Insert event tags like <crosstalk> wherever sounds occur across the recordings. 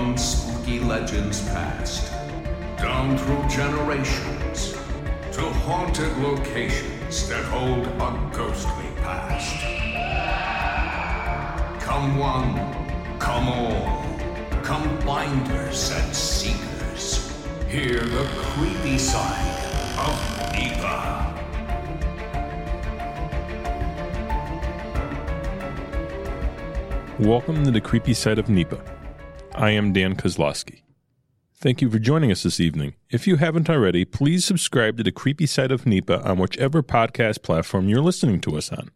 from spooky legends past, down through generations, to haunted locations that hold a ghostly past. Come one, come all, come finders and seekers. Hear the creepy side of NEPA. Welcome to the creepy side of NEPA. I am Dan Kosloski. Thank you for joining us this evening. If you haven't already, please subscribe to the creepy side of NEPA on whichever podcast platform you're listening to us on.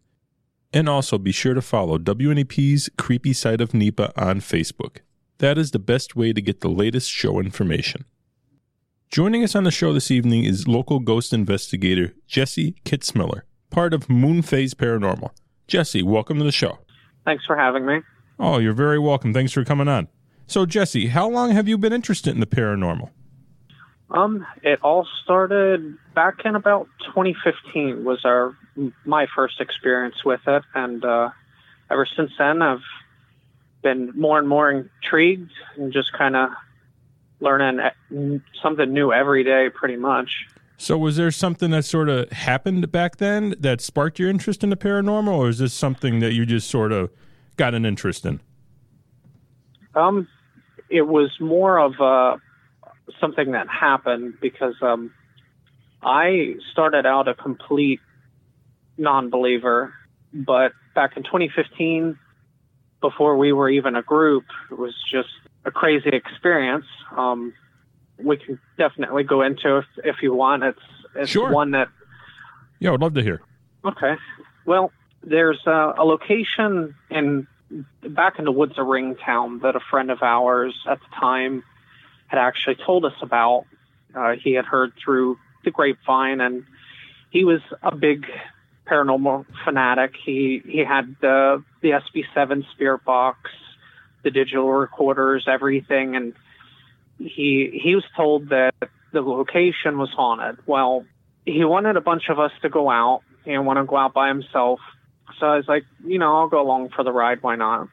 And also be sure to follow WNEP's creepy side of NEPA on Facebook. That is the best way to get the latest show information. Joining us on the show this evening is local ghost investigator Jessie Kitzmiller, part of Moon Phase Paranormal. Jessie, welcome to the show. Thanks for having me. Oh, you're very welcome. Thanks for coming on. So, Jessie, how long have you been interested in the paranormal? Um, it all started back in about 2015 was our my first experience with it, and uh, ever since then I've been more and more intrigued and just kind of learning something new every day, pretty much. So, was there something that sort of happened back then that sparked your interest in the paranormal, or is this something that you just sort of got an interest in? Um, it was more of uh, something that happened because um, I started out a complete non-believer, but back in 2015, before we were even a group, it was just a crazy experience. Um, we can definitely go into if, if you want. It's it's Sure. one that Yeah, I'd love to hear. Okay. Well, there's a, a location in back in the woods of Ringtown that a friend of ours at the time had actually told us about. Uh, he had heard through the grapevine, and he was a big paranormal fanatic. He he had the the SB7 spirit box, the digital recorders, everything, and he he was told that the location was haunted. Well, he wanted a bunch of us to go out. He didn't want to go out by himself. So I was like, you know, I'll go along for the ride. Why not?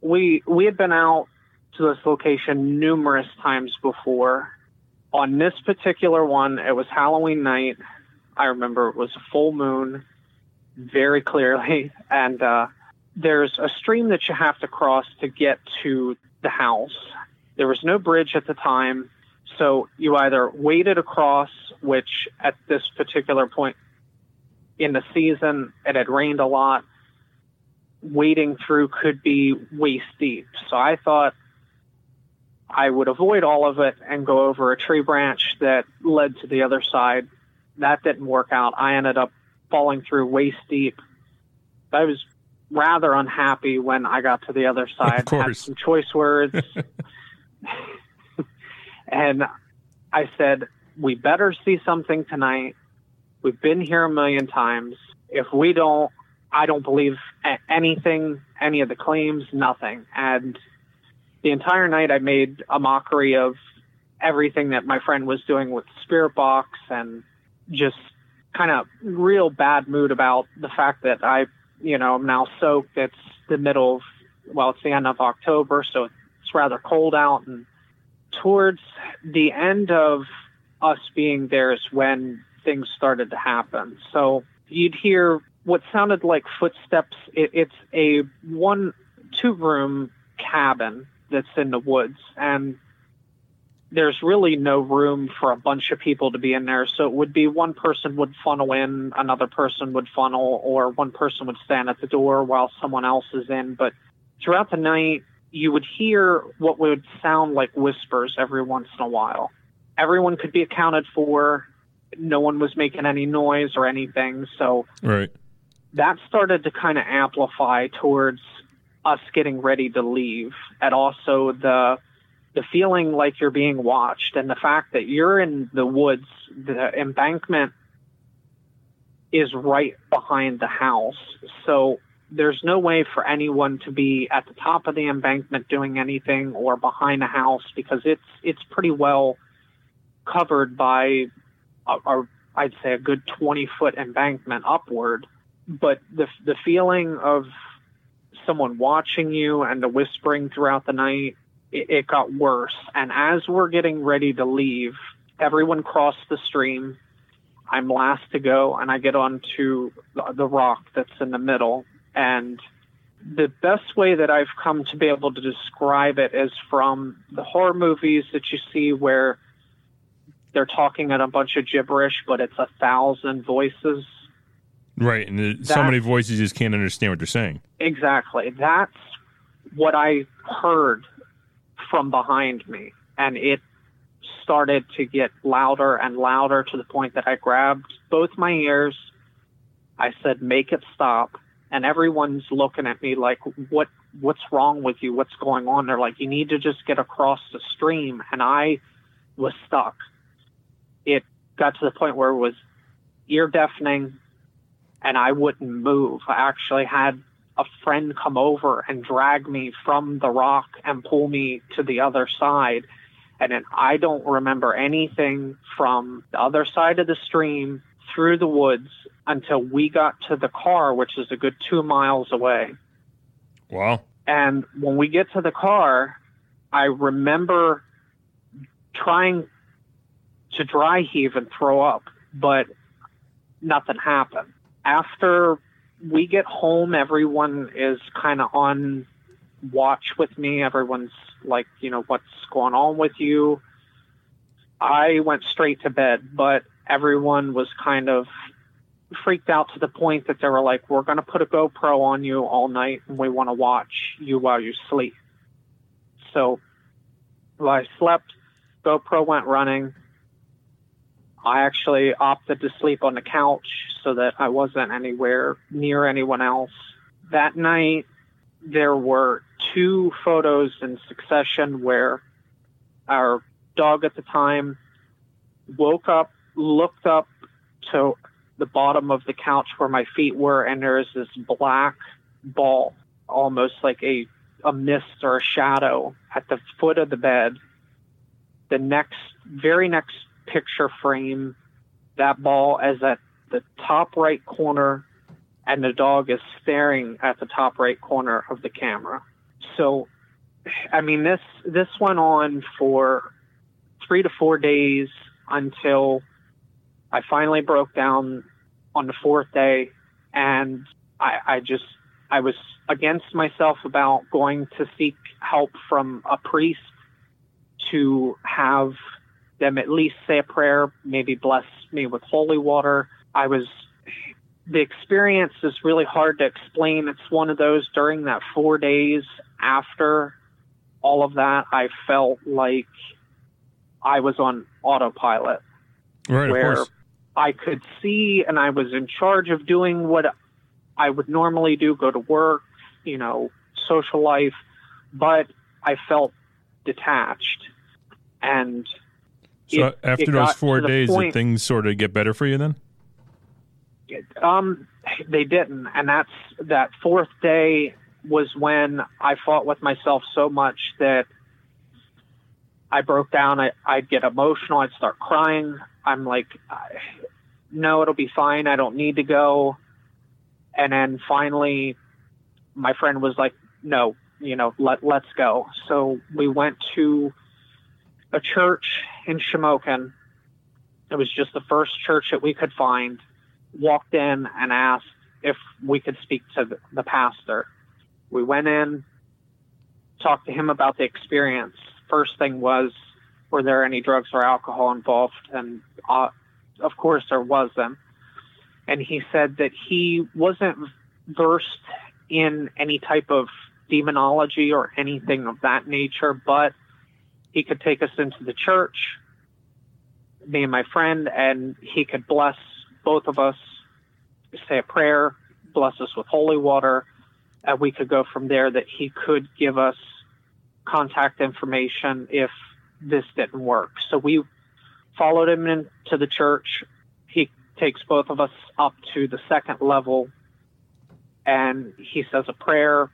We we had been out to this location numerous times before. On this particular one, it was Halloween night. I remember it was a full moon, very clearly, <laughs> and uh, there's a stream that you have to cross to get to the house. There was no bridge at the time, so you either waded across, which at this particular point in the season, it had rained a lot. Wading through could be waist deep. So I thought I would avoid all of it and go over a tree branch that led to the other side. That didn't work out. I ended up falling through waist deep. I was rather unhappy when I got to the other side. Had course. some choice words. <laughs> <laughs> and I said, We better see something tonight. We've been here a million times. If we don't, I don't believe anything, any of the claims, nothing. And the entire night I made a mockery of everything that my friend was doing with spirit box and just kind of real bad mood about the fact that I, you know, I'm now soaked. It's the middle of, well, it's the end of October, so it's rather cold out. And towards the end of us being there is when things started to happen. So you'd hear what sounded like footsteps. It, it's a one, two room cabin that's in the woods, and there's really no room for a bunch of people to be in there. So it would be one person would funnel in, another person would funnel, or one person would stand at the door while someone else is in. But throughout the night, you would hear what would sound like whispers every once in a while. Everyone could be accounted for. No one was making any noise or anything. So Right. that started to kind of amplify towards us getting ready to leave and also the the feeling like you're being watched and the fact that you're in the woods the embankment is right behind the house so there's no way for anyone to be at the top of the embankment doing anything or behind a house because it's it's pretty well covered by a I'd say a good 20 foot embankment upward but the the feeling of someone watching you and the whispering throughout the night it, it got worse. And as we're getting ready to leave, everyone crossed the stream. I'm last to go, and I get onto the rock that's in the middle. And the best way that I've come to be able to describe it is from the horror movies that you see where they're talking in a bunch of gibberish, but it's a thousand voices. Right, and there's so many voices you just can't understand what they're saying. Exactly. That's what I heard from behind me. And it started to get louder and louder to the point that I grabbed both my ears. I said, make it stop. And everyone's looking at me like, what, what's wrong with you? What's going on? They're like, you need to just get across the stream. And I was stuck. It got to the point where it was ear deafening and I wouldn't move. I actually had a friend come over and drag me from the rock and pull me to the other side. And then I don't remember anything from the other side of the stream through the woods until we got to the car, which is a good two miles away. Wow. And when we get to the car, I remember trying to dry heave and throw up, but nothing happened. After we get home, everyone is kind of on watch with me. Everyone's like, you know, what's going on with you? I went straight to bed, but everyone was kind of freaked out to the point that they were like, we're going to put a GoPro on you all night and we want to watch you while you sleep. So while I slept, GoPro went running. I actually opted to sleep on the couch so that I wasn't anywhere near anyone else. That night, there were two photos in succession where our dog at the time woke up, looked up to the bottom of the couch where my feet were, and there's this black ball, almost like a, a mist or a shadow at the foot of the bed. The next, very next picture frame, that ball is at the top right corner, and the dog is staring at the top right corner of the camera. So, I mean, this this went on for three to four days until I finally broke down on the fourth day, and I, I just I was against myself about going to seek help from a priest to have them at least say a prayer, maybe bless me with holy water. I was the experience is really hard to explain. It's one of those during that four days after all of that, I felt like I was on autopilot Right, of where course. I could see and I was in charge of doing what I would normally do go to work, you know, social life, but I felt detached. And So it- after it those four days, point- did things sort of get better for you then? Um, they didn't, and that's that fourth day was when I fought with myself so much that I broke down. I, I'd get emotional. I'd start crying. I'm like, no, it'll be fine. I don't need to go. And then finally, my friend was like, no, you know, let let's go. So we went to a church in Shamokin. It was just the first church that we could find walked in and asked if we could speak to the, pastor. We went in, talked to him about the experience. First thing was, were there any drugs or alcohol involved? And uh, of course there wasn't. And he said that he wasn't versed in any type of demonology or anything of that nature, but he could take us into the church, me and my friend, and he could bless both of us, say a prayer, bless us with holy water, and we could go from there. That he could give us contact information if this didn't work. So we followed him into the church. He takes both of us up to the second level, and he says a prayer,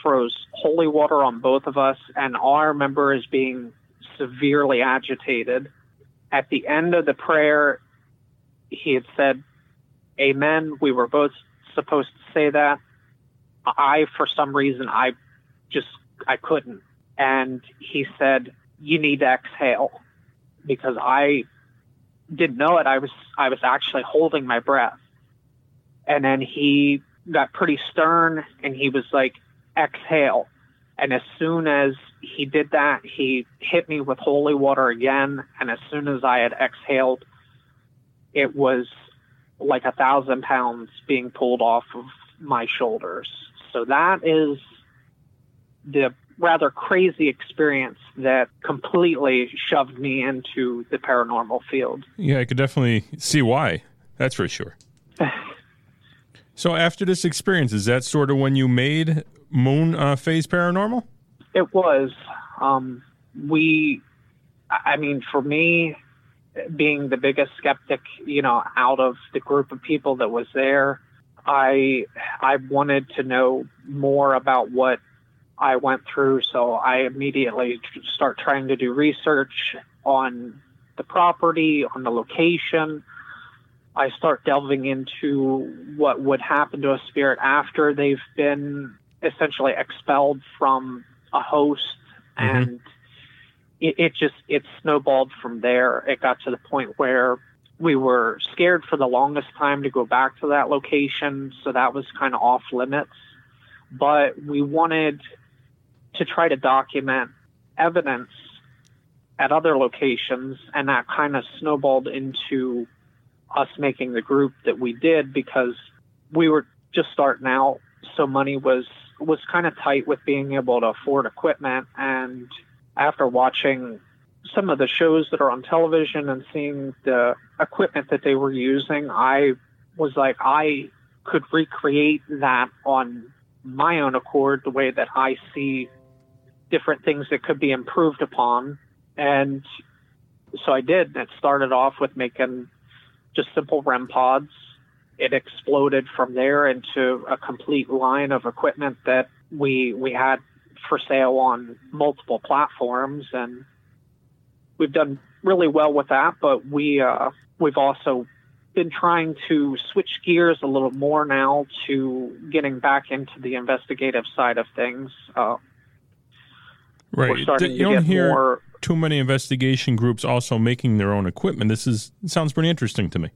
throws holy water on both of us, and all I remember is being severely agitated. At the end of the prayer, he had said, Amen. We were both supposed to say that. I, for some reason, I just, I couldn't. and he said, "You need to exhale," because I didn't know it. I was I was actually holding my breath, and then he got pretty stern, and he was like, "Exhale." And as soon as he did that, he hit me with holy water again. And as soon as I had exhaled, it was like a thousand pounds being pulled off of my shoulders. So that is the rather crazy experience that completely shoved me into the paranormal field. Yeah, I could definitely see why. That's for sure. <laughs> so after this experience, is that sort of when you made Moon uh, Phase Paranormal? It was. Um, we, I mean, for me, being the biggest skeptic, you know, out of the group of people that was there, I I wanted to know more about what I went through, so I immediately start trying to do research on the property, on the location. I start delving into what would happen to a spirit after they've been essentially expelled from a host, mm-hmm. and it, it just it snowballed from there. It got to the point where we were scared for the longest time to go back to that location, so that was kind of off limits. But we wanted to try to document evidence at other locations, and that kind of snowballed into us making the group that we did because we were just starting out, so money was was kind of tight with being able to afford equipment. And after watching some of the shows that are on television and seeing the equipment that they were using, I was like, I could recreate that on my own accord, the way that I see different things that could be improved upon. And so I did. It started off with making just simple REM pods. It exploded from there into a complete line of equipment that we we had for sale on multiple platforms and we've done really well with that but we uh, we've also been trying to switch gears a little more now to getting back into the investigative side of things. Uh, right. you don't hear more, too many investigation groups also making their own equipment this is sounds pretty interesting to me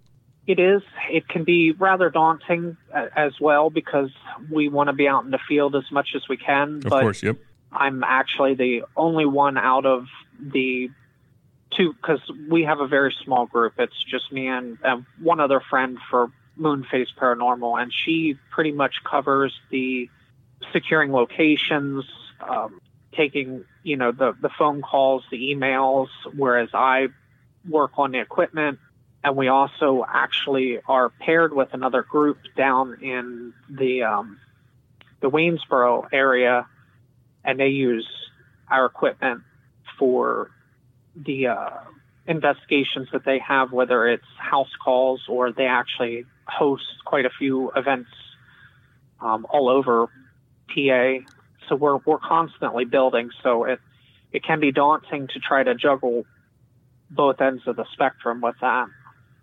it is. It can be rather daunting uh, as well because we want to be out in the field as much as we can. Of but course, yep. I'm actually the only one out of the two because we have a very small group. It's just me and, and one other friend for Moon Phase Paranormal, and she pretty much covers the securing locations, um, taking you know the the phone calls, the emails, whereas I work on the equipment and we also actually are paired with another group down in the um, the Waynesboro area, and they use our equipment for the uh, investigations that they have, whether it's house calls or they actually host quite a few events um, all over PA. So we're we're constantly building. So it it can be daunting to try to juggle both ends of the spectrum with that.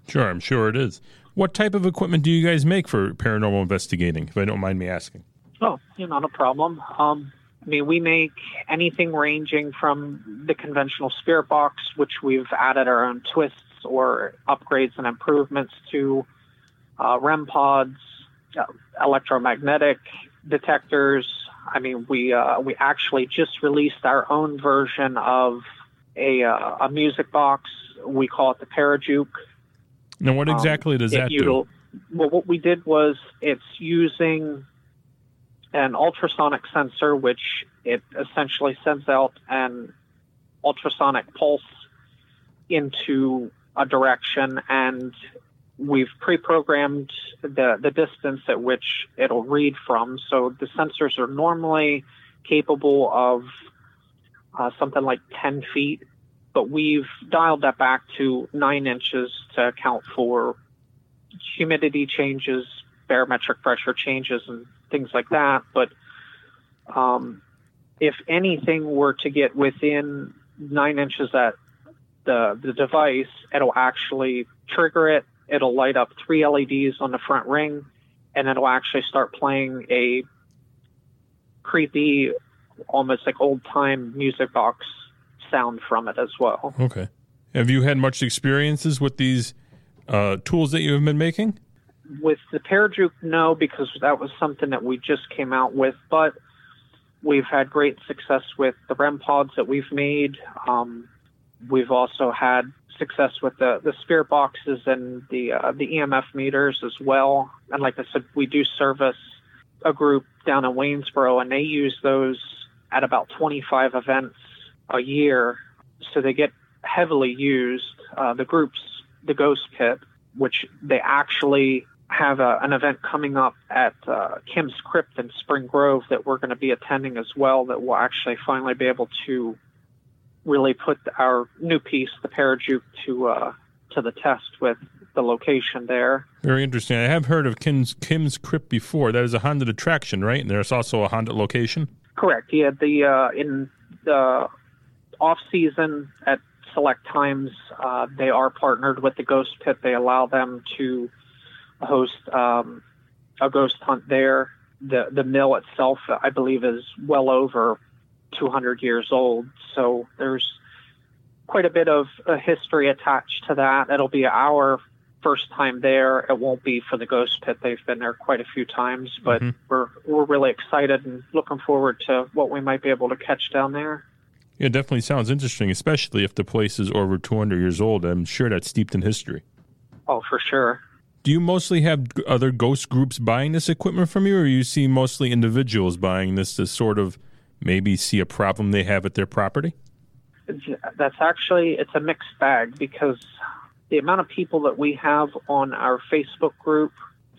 Sure, I'm sure it is. What type of equipment do you guys make for paranormal investigating, if I don't mind me asking? Oh, yeah, not a problem. Um, I mean, we make anything ranging from the conventional spirit box, which we've added our own twists or upgrades and improvements to, uh, REM pods, uh, electromagnetic detectors. I mean, we uh, we actually just released our own version of a uh, a music box. We call it the Parajuke. Now, what um, exactly um, does that do? Well, what we did was it's using an ultrasonic sensor, which it essentially sends out an ultrasonic pulse into a direction, and we've pre-programmed the the distance at which it'll read from. So the sensors are normally capable of uh, something like 10 feet but we've dialed that back to nine inches to account for humidity changes, barometric pressure changes, and things like that. But um, if anything were to get within nine inches at the, the device, it'll actually trigger it. It'll light up three LEDs on the front ring, and it'll actually start playing a creepy almost like old time music box sound from it as well. Okay. Have you had much experiences with these uh, tools that you have been making? With the Parajuke, no, because that was something that we just came out with. But we've had great success with the REM pods that we've made. Um, we've also had success with the, the spirit boxes and the uh, the EMF meters as well. And like I said, we do service a group down in Waynesboro, and they use those at about 25 events a year. So they get heavily used. Uh, the groups, the Ghost Pit, which they actually have a, an event coming up at uh, Kim's Crypt in Spring Grove that we're going to be attending as well. That we'll actually finally be able to really put our new piece, the Parajuke, to uh, to the test with the location there. Very interesting. I have heard of Kim's Kim's Crypt before. That is a haunted attraction, right? And there's also a haunted location. Correct. Yeah. The uh, in the off season at select times, uh, they are partnered with the Ghost Pit. They allow them to host um, a ghost hunt there. The the mill itself, I believe, is well over 200 years old. So there's quite a bit of a history attached to that. It'll be our first time there. It won't be for the Ghost Pit. They've been there quite a few times, but mm-hmm. we're we're really excited and looking forward to what we might be able to catch down there. Yeah, it definitely sounds interesting, especially if the place is over 200 years old. I'm sure that's steeped in history. Oh, for sure. Do you mostly have other ghost groups buying this equipment from you, or you see mostly individuals buying this to sort of maybe see a problem they have at their property? That's actually it's a mixed bag because the amount of people that we have on our Facebook group,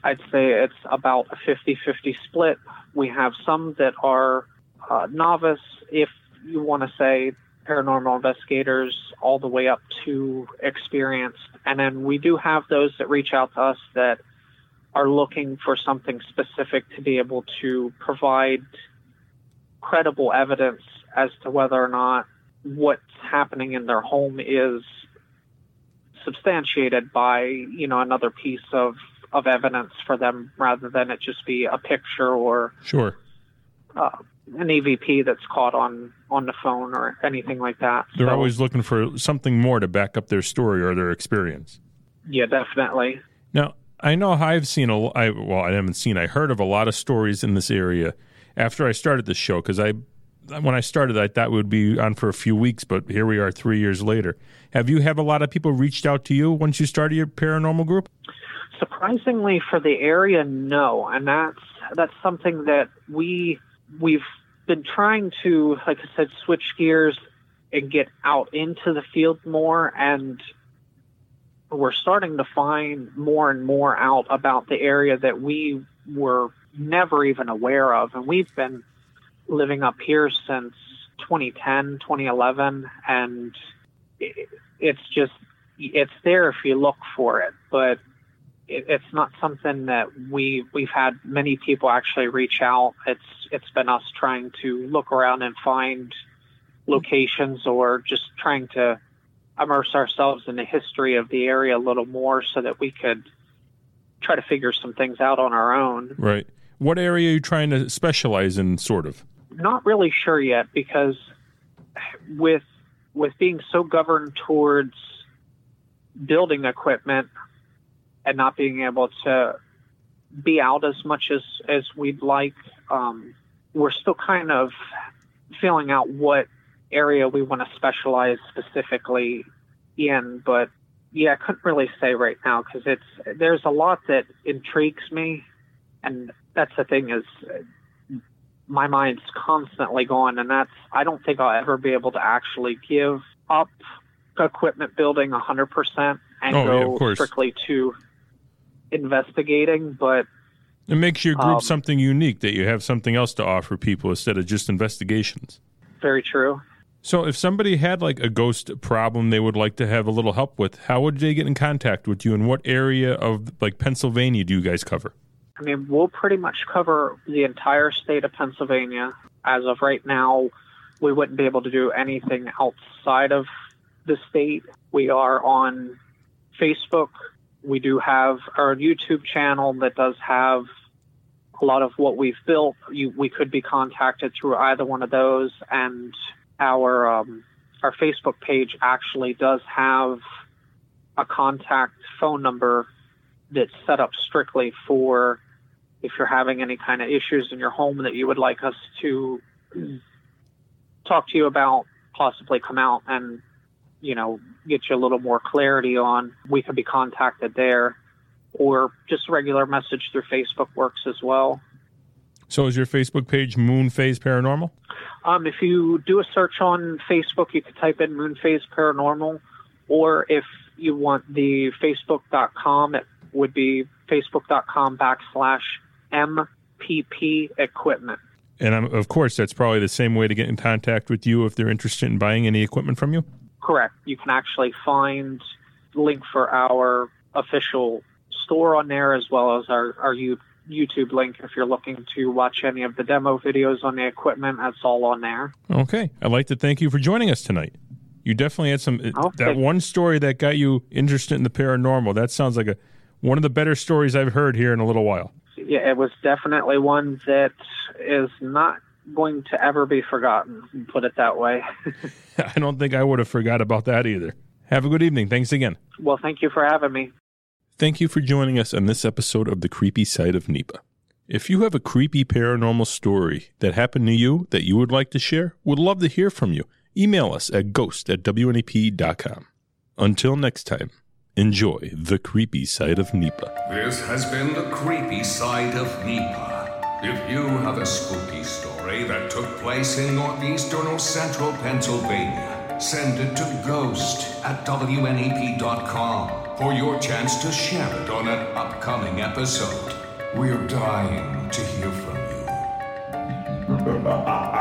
I'd say it's about a 50-50 split. We have some that are uh, novice, if you want to say paranormal investigators, all the way up to experienced, and then we do have those that reach out to us that are looking for something specific to be able to provide credible evidence as to whether or not what's happening in their home is substantiated by you know another piece of of evidence for them rather than it just be a picture or sure uh, an EVP that's caught on on the phone or anything like that. They're so, always looking for something more to back up their story or their experience. Yeah, definitely. Now I know I've seen a I well I haven't seen I heard of a lot of stories in this area after I started the show because I when I started I thought we would be on for a few weeks, but here we are three years later. Have you have a lot of people reached out to you once you started your paranormal group? Surprisingly, for the area, no, and that's that's something that we we've been trying to, like I said, switch gears and get out into the field more and we're starting to find more and more out about the area that we were never even aware of. And we've been living up here since 2010, 2011, and it's just, it's there if you look for it, but it's not something that we we've had many people actually reach out. It's it's been us trying to look around and find locations or just trying to immerse ourselves in the history of the area a little more so that we could try to figure some things out on our own. Right. What area are you trying to specialize in, sort of? Not really sure yet, because with with being so governed towards building equipment and not being able to be out as much as as we'd like, um, we're still kind of feeling out what area we want to specialize specifically in. But yeah, I couldn't really say right now because it's there's a lot that intrigues me, and that's the thing is my mind's constantly going and that's i don't think i'll ever be able to actually give up equipment building 100% and oh, go yeah, strictly to investigating but it makes your group um, something unique that you have something else to offer people instead of just investigations. Very true. So if somebody had like a ghost problem they would like to have a little help with how would they get in contact with you? And what area of like pennsylvania do you guys cover I mean, we'll pretty much cover the entire state of Pennsylvania. As of right now, we wouldn't be able to do anything outside of the state. We are on Facebook. We do have our YouTube channel that does have a lot of what we've built, you, we could be contacted through either one of those. And our um, our Facebook page actually does have a contact phone number that's set up strictly for if you're having any kind of issues in your home that you would like us to talk to you about, possibly come out and you know get you a little more clarity on. We could be contacted there or just regular message through Facebook works as well. So is your Facebook page Moon Phase Paranormal? Um, if you do a search on Facebook, you could type in Moon Phase Paranormal, or if you want the Facebook.com, it would be Facebook.com backslash MPP Equipment. And um, of course, that's probably the same way to get in contact with you if they're interested in buying any equipment from you. Correct. You can actually find link for our official store on there as well as our, our YouTube link if you're looking to watch any of the demo videos on the equipment. That's all on there. Okay. I'd like to thank you for joining us tonight. You definitely had some okay. that one story that got you interested in the paranormal. That sounds like a one of the better stories I've heard here in a little while. Yeah, it was definitely one that is not going to ever be forgotten. Put it that way. <laughs> I don't think I would have forgot about that either. Have a good evening. Thanks again. Well, thank you for having me. Thank you for joining us on this episode of The Creepy Side of NEPA. If you have a creepy paranormal story that happened to you that you would like to share, we'd love to hear from you. Email us at ghost at wnep.com. Until next time, enjoy The Creepy Side of NEPA. This has been The Creepy Side of NEPA. If you have a spooky story that took place in northeastern or central Pennsylvania, send it to ghost at wnep.com for your chance to share it on an upcoming episode. We're dying to hear from you. <laughs>